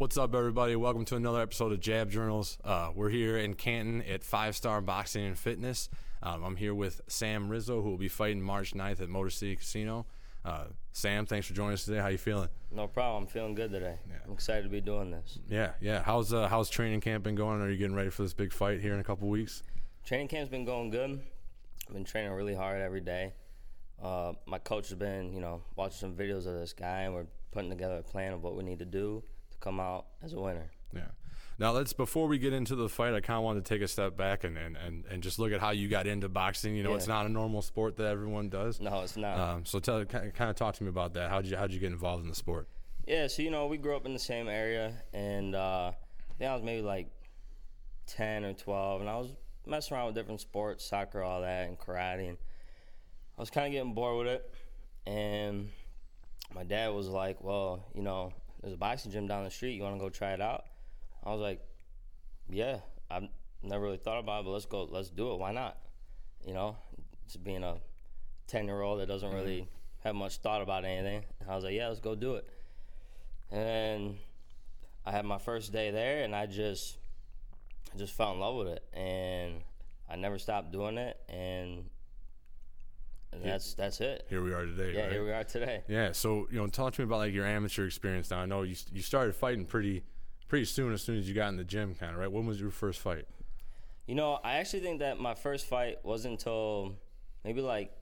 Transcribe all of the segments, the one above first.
What's up, everybody? Welcome to another episode of Jab Journals. Uh, we're here in Canton at Five Star Boxing and Fitness. Um, I'm here with Sam Rizzo, who will be fighting March 9th at Motor City Casino. Uh, Sam, thanks for joining us today. How you feeling? No problem. I'm feeling good today. Yeah. I'm excited to be doing this. Yeah, yeah. How's uh, how's training camp been going? Are you getting ready for this big fight here in a couple weeks? Training camp's been going good. I've been training really hard every day. Uh, my coach has been, you know, watching some videos of this guy, and we're putting together a plan of what we need to do come out as a winner. Yeah. Now let's before we get into the fight, I kind of wanted to take a step back and, and, and, and just look at how you got into boxing. You know, Yeah. it's not a normal sport that everyone does. No, it's not. Um, so tell kind of talk to me about that. How did you how'd you get involved in the sport? Yeah, so you know, we grew up in the same area, and uh, I think I was maybe like ten or twelve, and I was messing around with different sports, soccer, all that, and karate, and I was kind of getting bored with it. And my dad was like, "Well, you know, there's a boxing gym down the street. You want to go try it out?" I was like, "Yeah, I've never really thought about it, but let's go, let's do it. Why not?" You know, just being a ten year old that doesn't really mm-hmm. have much thought about anything. I was like, "Yeah, let's go do it." And I had my first day there, and I just, I just fell in love with it, and I never stopped doing it, and, and that's that's it. Here we are today. Yeah, right? here we are today. Yeah. So you know, talk to me about like your amateur experience. Now I know you you started fighting pretty pretty soon as soon as you got in the gym, kind of right. When was your first fight? You know, I actually think that my first fight wasn't until maybe like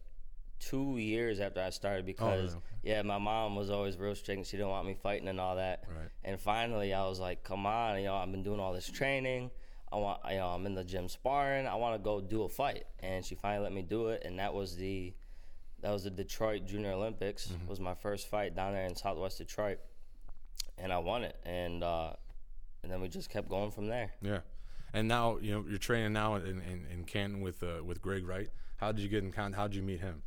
two years after I started oh, because okay. yeah, my mom was always real strict and she didn't want me fighting and all that. Right. And finally, I was like, "Come on, you know, I've been doing all this training. I want, you know, I'm in the gym sparring. I want to go do a fight." And she finally let me do it, and that was the that was the Detroit Junior Olympics. Was my first fight down there in Southwest Detroit, and I won it. And uh, and then we just kept going from there. Yeah. And now you know you're training now in, in, in Canton with uh, with Greg Wright. How did you get in contact? How did you meet him?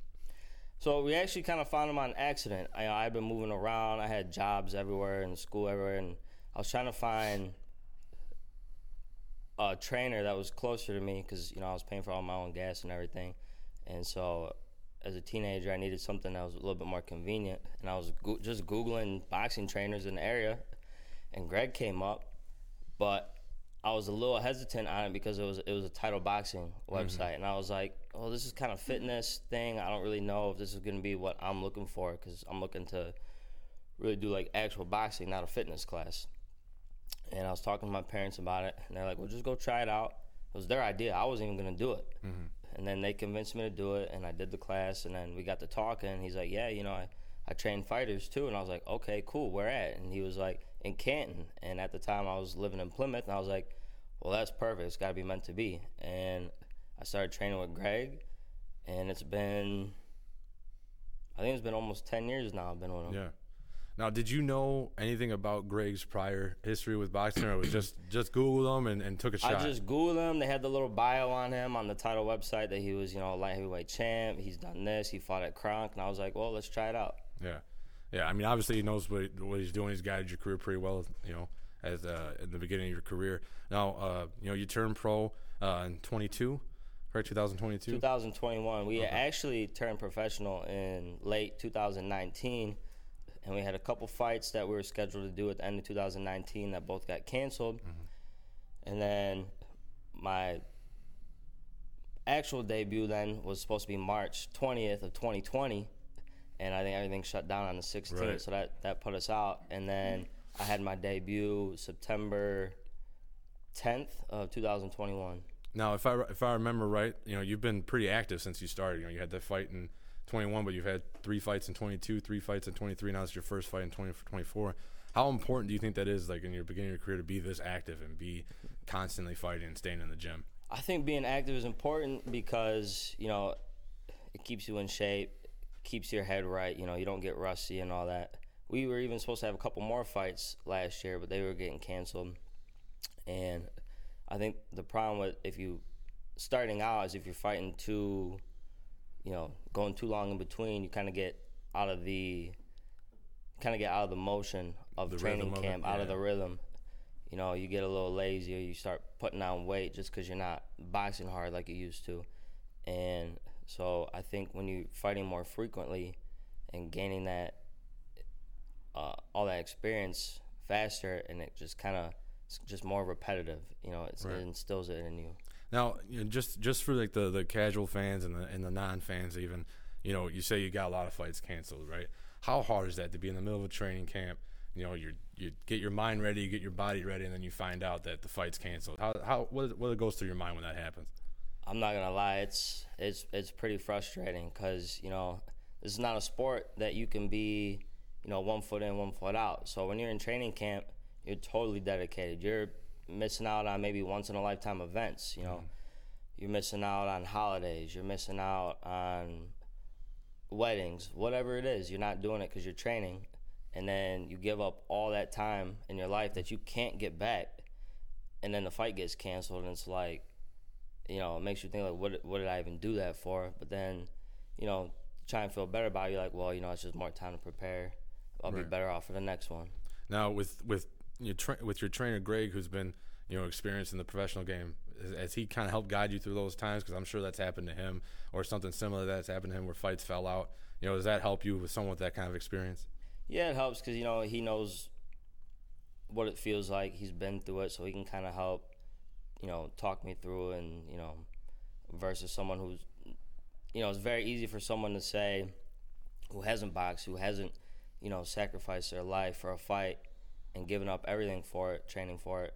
So we actually kind of found him on accident. I, I've been moving around. I had jobs everywhere and school everywhere, and I was trying to find a trainer that was closer to me because you know I was paying for all my own gas and everything. And so, as a teenager, I needed something that was a little bit more convenient. And I was go- just googling boxing trainers in the area, and Greg came up, but I was a little hesitant on it because it was it was a title boxing mm-hmm. website, and I was like, "Oh, this is kind of fitness thing. I don't really know if this is going to be what I'm looking for because I'm looking to really do like actual boxing, not a fitness class." And I was talking to my parents about it, and they're like, "Well, just go try it out." It was their idea. I wasn't even going to do it, mm-hmm. and then they convinced me to do it, and I did the class, and then we got to talking. And he's like, "Yeah, you know, I." I train fighters too, and I was like, okay, cool, where at? And he was like, in Canton. And at the time, I was living in Plymouth, and I was like, well, that's perfect. It's got to be meant to be. And I started training with Greg, and it's been, I think it's been almost 10 years now I've been with him. Yeah. Now, did you know anything about Greg's prior history with boxing, or was just just Googled him and, and took a shot? I just Googled him. They had the little bio on him on the title website that he was, you know, a light heavyweight champ. He's done this. He fought at Kronk. And I was like, well, let's try it out. Yeah, yeah. I mean, obviously he knows what what he's doing. He's guided your career pretty well. You know, as uh, in the beginning of your career. Now, uh, you know, you turned pro uh, in 22, right? 2022. 2021. We actually turned professional in late 2019, and we had a couple fights that we were scheduled to do at the end of 2019 that both got canceled. Mm-hmm. And then my actual debut then was supposed to be March 20th of 2020, and I think everything shut down on the 16th, Right. so that that put us out. And then I had my debut September 10th of 2021. Now, if I if I remember right, you know, you've been pretty active since you started. You know, you had that fight in 21, but you've had three fights in 22, three fights in 23. Now it's your first fight in 20, 24. How important do you think that is, like in your beginning of your career, to be this active and be constantly fighting and staying in the gym? I think being active is important because you know it keeps you in shape, keeps your head right. You know, you don't get rusty and all that. We were even supposed to have a couple more fights last year, but they were getting canceled. And I think the problem with if you starting out is if you're fighting too, you know, going too long in between, you kind of get out of the kind of get out of the motion of The training of it, camp, out of the rhythm. You know, you get a little lazy or you start putting on weight just because you're not boxing hard like you used to. And so I think when you're fighting more frequently and gaining that, uh, all that experience, faster, and it just kind of just more repetitive. You know, Right. it instills it in you. Now, you know, just just for like the, the casual fans and the and the non fans even, you know, you say you got a lot of fights canceled, right? How hard is that to be in the middle of a training camp? You know, you you get your mind ready, you get your body ready, and then you find out that the fight's canceled. How how what what goes through your mind when that happens? I'm not gonna lie, it's it's it's pretty frustrating because you know this is not a sport that you can be, you know, one foot in, one foot out. So when you're in training camp, you're totally dedicated. You're missing out on maybe once in a lifetime events. You know, mm-hmm. you're missing out on holidays. You're missing out on weddings, whatever it is. You're not doing it because you're training, and then you give up all that time in your life that you can't get back, and then the fight gets canceled, and it's like you know, it makes you think like, what what did I even do that for? But then, you know, try and feel better about it. You're like, well, you know, it's just more time to prepare. I'll be better off for the next one. Now with with your tra- with your trainer Greg, who's been you know experienced in the professional game, has, has he kind of helped guide you through those times? Because I'm sure that's happened to him, or something similar that's happened to him where fights fell out. You know, does that help you with someone with that kind of experience? Yeah, it helps because you know he knows what it feels like. He's been through it, so he can kind of help, you know, talk me through. And you know, versus someone who's, you know, it's very easy for someone to say, who hasn't boxed, who hasn't, you know, sacrificed their life for a fight and given up everything for it, training for it,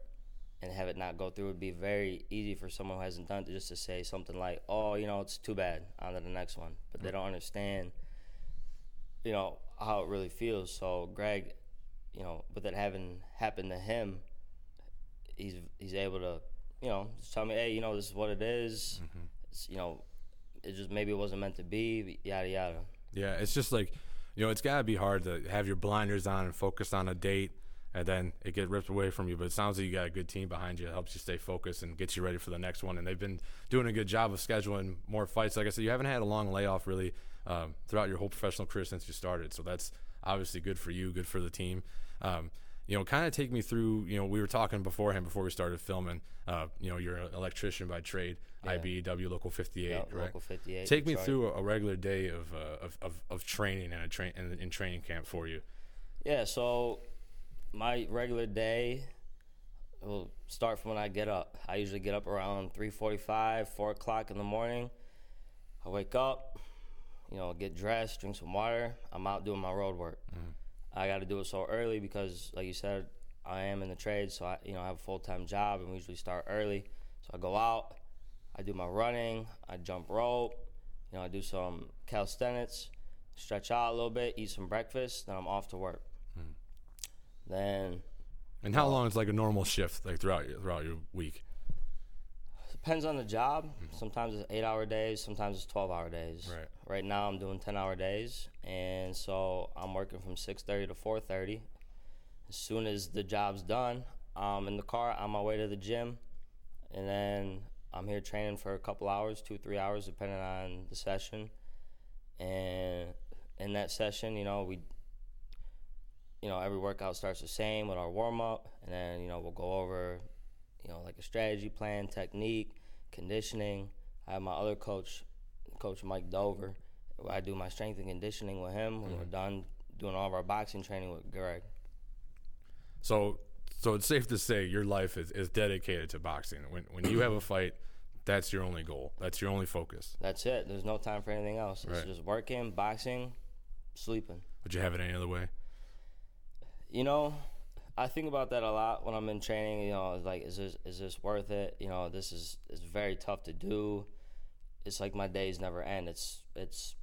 and have it not go through. It'd be very easy for someone who hasn't done it just to say something like, "Oh, you know, it's too bad." On to the next one, but they don't understand you know how it really feels. So Greg, you know, with it having happened to him, he's he's able to, you know, just tell me, hey, you know, this is what it is. Mm-hmm. It's, you know, it just maybe it wasn't meant to be. Yada yada. Yeah, it's just like, you know, it's got to be hard to have your blinders on and focus on a date, and then it gets ripped away from you. But it sounds like you got a good team behind you. It helps you stay focused and gets you ready for the next one. And they've been doing a good job of scheduling more fights. Like I said, you haven't had a long layoff really um, throughout your whole professional career since you started. So that's obviously good for you, good for the team. Um, you know, kind of take me through. You know, we were talking beforehand before we started filming. Uh, you know, you're an electrician by trade, Yeah. IBEW Local 58, Yeah, right? Local 58. Take me Detroit. through a, a regular day of, uh, of, of of training and a train in, in training camp for you. Yeah, so my regular day will start from when I get up. I usually get up around 3:45, 4 o'clock in the morning. I wake up, you know, get dressed, drink some water. I'm out doing my road work. Mm-hmm. I got to do it so early because, like you said, I am in the trade, so I, you know, I have a full time job, and we usually start early. So I go out, I do my running, I jump rope, you know, I do some calisthenics, stretch out a little bit, eat some breakfast, then I'm off to work. Then And how long is like a normal shift like throughout your, throughout your week? depends on the job. Mm-hmm. Sometimes it's eight hour days, sometimes it's twelve hour days. Right. Right now I'm doing ten hour days, and so I'm working from six thirty to four thirty. As soon as the job's done, I'm in the car on my way to the gym, and then I'm here training for a couple hours, two three hours, depending on the session. And in that session, you know, we, you know, every workout starts the same with our warm up, and then you know we'll go over, you know, like a strategy plan, technique, conditioning. I have my other coach, Coach Mike Dover. I do my strength and conditioning with him when we're mm-hmm. done doing all of our boxing training with Greg. So so it's safe to say your life is, is dedicated to boxing. When when you have a fight, that's your only goal. That's your only focus. That's it. There's no time for anything else. It's Right. just working, boxing, sleeping. Would you have it any other way? You know, I think about that a lot when I'm in training. You know, like, is this is this worth it? You know, this is is very tough to do. It's like my days never end. It's it's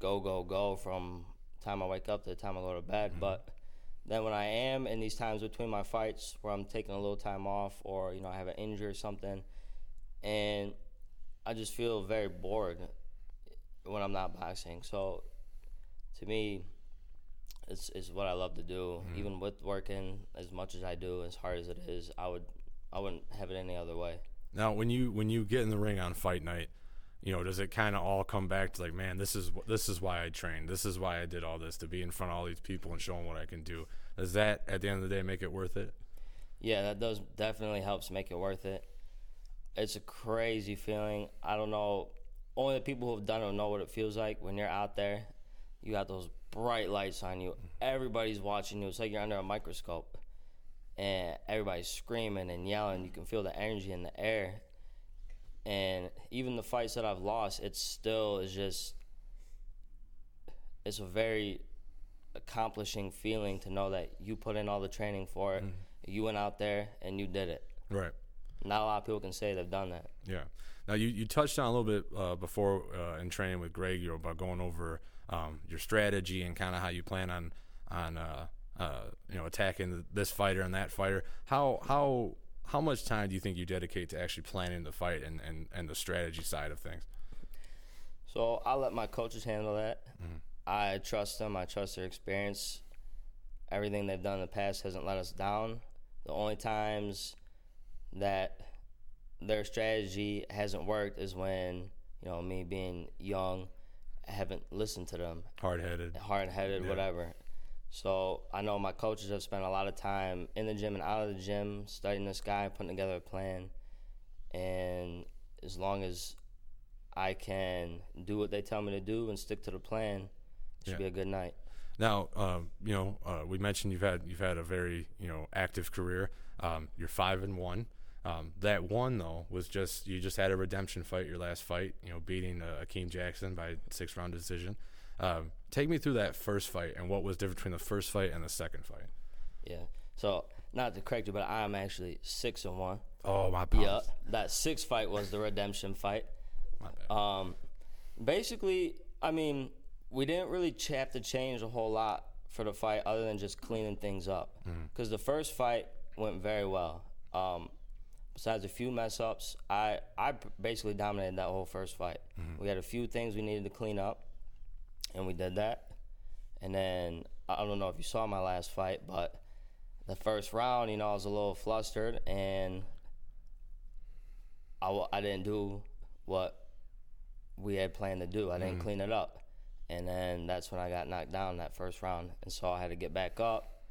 go go go from time I wake up to the time I go to bed. Mm-hmm. But then when I am in these times between my fights where I'm taking a little time off or you know I have an injury or something, and I just feel very bored when I'm not boxing. So to me, it's, it's what I love to do. Mm-hmm. Even with working as much as I do, as hard as it is, I would I wouldn't have it any other way. Now, when you when you get in the ring on fight night, you know, does it kind of all come back to like, man, this is this is why I trained. This is why I did all this to be in front of all these people and show them what I can do. Does that at the end of the day make it worth it? Yeah, that does definitely helps make it worth it. It's a crazy feeling. I don't know. Only the people who have done it know what it feels like when you're out there. You got those bright lights on you. Everybody's watching you. It's like you're under a microscope. and everybody's screaming and yelling. You can feel the energy in the air. And even the fights that I've lost, it still is just it's a very accomplishing feeling to know that you put in all the training for it. Mm-hmm. You went out there and you did it. Right. Not a lot of people can say they've done that. Yeah. Now you, you touched on a little bit uh, before uh, in training with Greg, you know, about going over um, your strategy and kind of how you plan on on uh, uh, you know attacking this fighter and that fighter. How how how much time do you think you dedicate to actually planning the fight and, and, and the strategy side of things? So I let my coaches handle that. I trust them. I trust their experience. Everything they've done in the past hasn't let us down. The only times that their strategy hasn't worked is when you know me being young, haven't listened to them, Hard headed. hard headed, Yeah. whatever. So I know my coaches have spent a lot of time in the gym and out of the gym studying this guy, putting together a plan, and as long as I can do what they tell me to do and stick to the plan, it should Yeah. be a good night. Now, um, you know, uh, we mentioned you've had you've had a very you know active career. Um, you're five and one. Um, that one though was just you just had a redemption fight your last fight. You know, beating uh, Akeem Jackson by six round decision. Um, take me through that first fight and what was different between the first fight and the second fight. Yeah. So not to correct you, but I'm actually six and one. Oh my Yeah. That six fight was the redemption fight. My bad. Um, basically, I mean, we didn't really have to change a whole lot for the fight other than just cleaning things up. Because the first fight went very well. Um, besides a few mess ups, I I basically dominated that whole first fight. Mm-hmm. We had a few things we needed to clean up, and we did that. And then, I don't know if you saw my last fight, but the first round, you know, I was a little flustered and I, w- I didn't do what we had planned to do. I didn't mm-hmm. clean it up. And then that's when I got knocked down that first round. And so I had to get back up,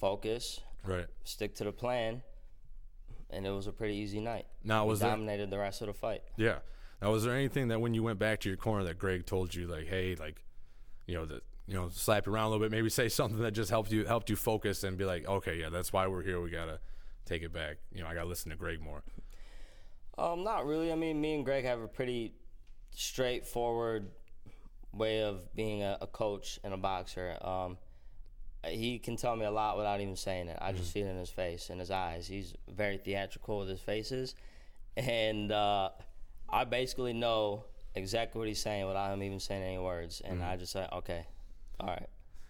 focus, right. stick to the plan. And it was a pretty easy night. Now was dominated the rest of the fight. Yeah. Now, was there anything that when you went back to your corner that Greg told you, like, hey, like, you know, that you know, slap you around a little bit, maybe say something that just helped you helped you focus and be like, okay, yeah, that's why we're here. We gotta take it back. You know, I gotta listen to Greg more. Um, not really. I mean, me and Greg have a pretty straightforward way of being a, a coach and a boxer. Um, he can tell me a lot without even saying it. I just see it in his face, in his eyes. He's very theatrical with his faces, and uh, I basically know exactly what he's saying without him even saying any words. And I just say, okay, all right.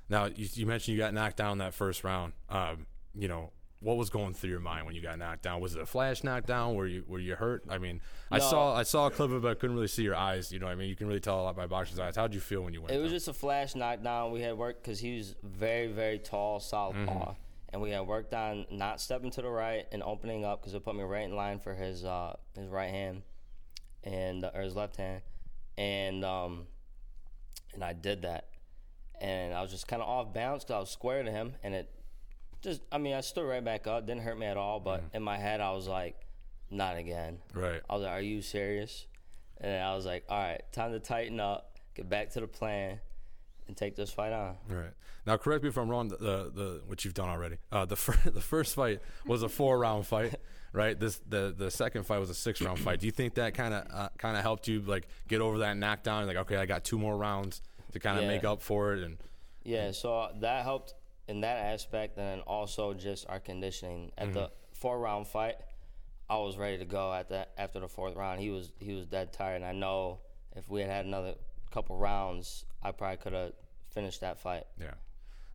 Now, you, you mentioned you got knocked down that first round. Um, you know, what was going through your mind when you got knocked down? Was it a flash knockdown? Were you were you hurt? I mean, I saw I saw a clip of it, but I couldn't really see your eyes. You know, what I mean, you can really tell a lot by boxers' eyes. How did you feel when you went? It was down? just a flash knockdown. We had worked because he was very, very tall, southpaw, and we had worked on not stepping to the right and opening up because it put me right in line for his uh, his right hand and or his left hand, and um, and I did that, and I was just kind of off balance because I was square to him, and it just I mean I stood right back up, didn't hurt me at all, but in my head I was like, not again. right. I was like, "Are you serious?" And I was like, "All right, time to tighten up, get back to the plan, and take this fight on." Right now, correct me if I'm wrong. The the, the what you've done already. Uh, the fir- the first fight was a four round fight, right? This the the second fight was a six round fight. Do you think that kind of uh, kind of helped you like get over that knockdown? Like, okay, I got two more rounds to kind of Yeah. make up for it, and Yeah, so that helped in that aspect, and then also just our conditioning. At the four round fight, I was ready to go at that after the fourth round. He was he was dead tired, and I know if we had had another couple rounds, I probably could have finished that fight. yeah,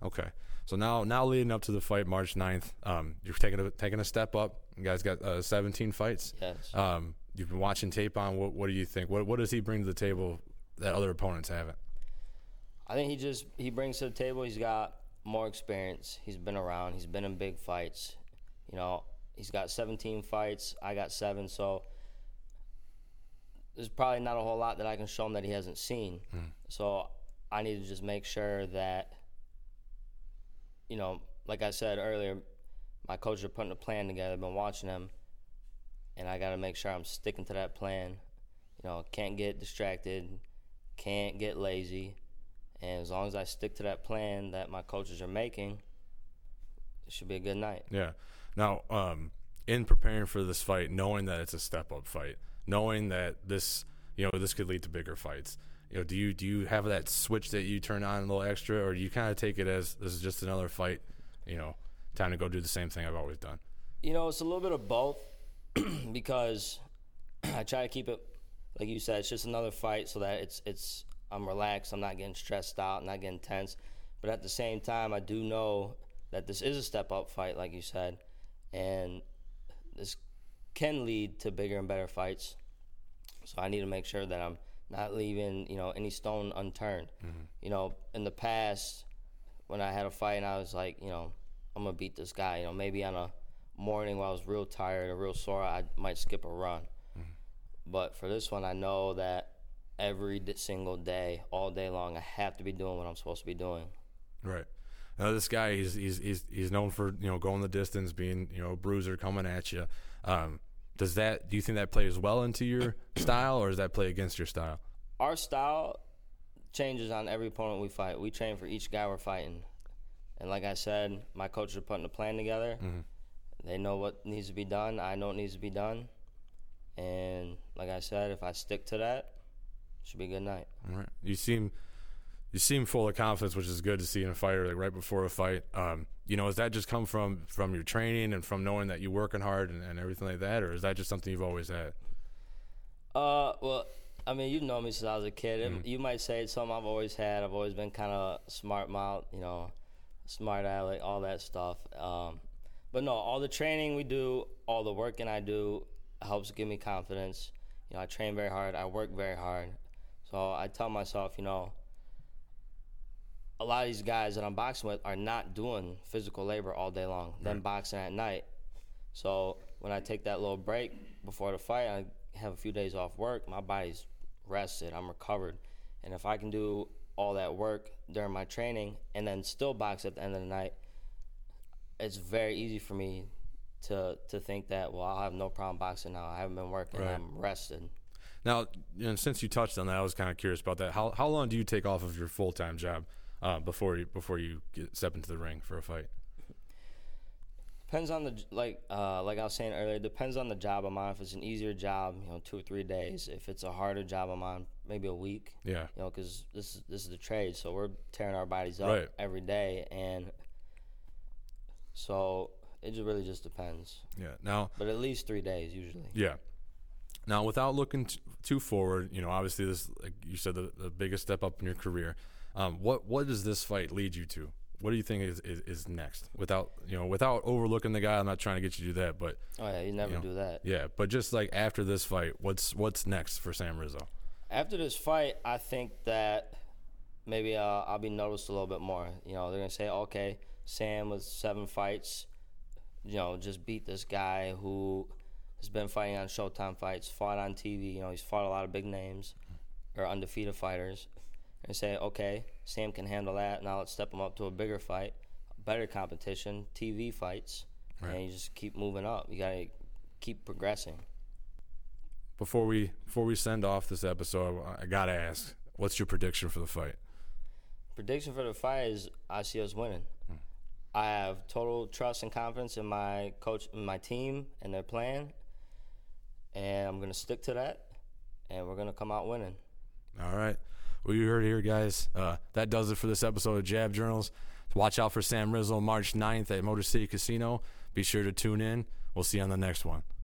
okay. So now now leading up to the fight March 9th, um, you're taking a taking a step up. You guys got uh, 17 fights. Yes. Um, you've been watching tape on. What what do you think? What what does he bring to the table that other opponents haven't? I think he just he brings to the table. He's got more experience. He's been around. He's been in big fights. You know, he's got 17 fights. I got seven. So there's probably not a whole lot that I can show him that he hasn't seen. Hmm. So I need to just make sure that, you know, like I said earlier, my coaches are putting a plan together. I've been watching them, and I got to make sure I'm sticking to that plan. You know, can't get distracted, can't get lazy. And as long as I stick to that plan that my coaches are making, it should be a good night. Yeah. Now, um, in preparing for this fight, knowing that it's a step up fight, knowing that this, you know, this could lead to bigger fights. You know, do you do you have that switch that you turn on a little extra, or do you kind of take it as this is just another fight? You know, time to go do the same thing I've always done. You know, it's a little bit of both because I try to keep it, like you said, it's just another fight so that it's it's I'm relaxed, I'm not getting stressed out, not getting tense. But at the same time, I do know that this is a step up fight, like you said, and this can lead to bigger and better fights. So I need to make sure that I'm not leaving, you know, any stone unturned. Mm-hmm. You know, in the past, when I had a fight and I was like, you know, I'm gonna beat this guy. You know, maybe on a morning where I was real tired or real sore, I might skip a run. Mm-hmm. But for this one, I know that every single day, all day long, I have to be doing what I'm supposed to be doing. Right. Now this guy, he's he's he's he's known for you know going the distance, being you know a bruiser coming at you. Um, does that? Do you think that plays well into your style, or does that play against your style? Our style changes on every opponent we fight. We train for each guy we're fighting. And like I said, my coaches are putting a plan together. They know what needs to be done. I know what needs to be done. And like I said, if I stick to that, should be a good night. All right. You seem you seem full of confidence, which is good to see in a fighter like right before a fight. Um, you know, does that just come from from your training and from knowing that you're working hard and, and everything like that, or is that just something you've always had? Uh, well, I mean, you've known me since I was a kid. It- You might say it's something I've always had. I've always been kind of smart mouth, you know, smart aleck, all that stuff. Um, but no, all the training we do, all the working I do, helps give me confidence. You know, I train very hard. I work very hard. So I tell myself, you know, a lot of these guys that I'm boxing with are not doing physical labor all day long. Them boxing at night. So when I take that little break before the fight, I have a few days off work. My body's rested. I'm recovered, and if I can do all that work during my training and then still box at the end of the night, it's very easy for me to to think that well I'll have no problem boxing now. I haven't been working. Right. I'm rested. Now, you know, since you touched on that, I was kind of curious about that. How how long do you take off of your full time job uh, before you before you get, step into the ring for a fight? Depends on the like uh, like I was saying earlier. Depends on the job I'm on. If it's an easier job, you know, two or three days. If it's a harder job I'm on, maybe a week. Yeah. You know, because this is this is the trade, so we're tearing our bodies up Right. every day, and so it just really just depends. Yeah. Now, But at least three days usually. Yeah. Now, without looking t- too forward, you know, obviously this, like you said, the, the biggest step up in your career. Um, what what does this fight lead you to? What do you think is, is, is next? Without you know, without overlooking the guy, I'm not trying to get you to do that, but Oh yeah, you never You know, do that. yeah, but just like after this fight, what's what's next for Sam Rizzo? After this fight, I think that maybe uh, I'll be noticed a little bit more. You know, they're gonna say, okay, Sam with seven fights, you know, just beat this guy who has been fighting on Showtime fights, fought on TV. You know, he's fought a lot of big names or undefeated fighters. And say, okay, Sam can handle that. Now let's step him up to a bigger fight, better competition, TV fights, Right. and you just keep moving up. You gotta keep progressing. Before we before we send off this episode, I gotta ask, what's your prediction for the fight? Prediction for the fight is I see us winning. Hmm. I have total trust and confidence in my coach, in my team, and their plan, and I'm gonna stick to that, and we're gonna come out winning. All right. Well, you heard it here, guys. Uh, that does it for this episode of Jab Journals. Watch out for Sam Rizzo March 9th at Motor City Casino. Be sure to tune in. We'll see you on the next one.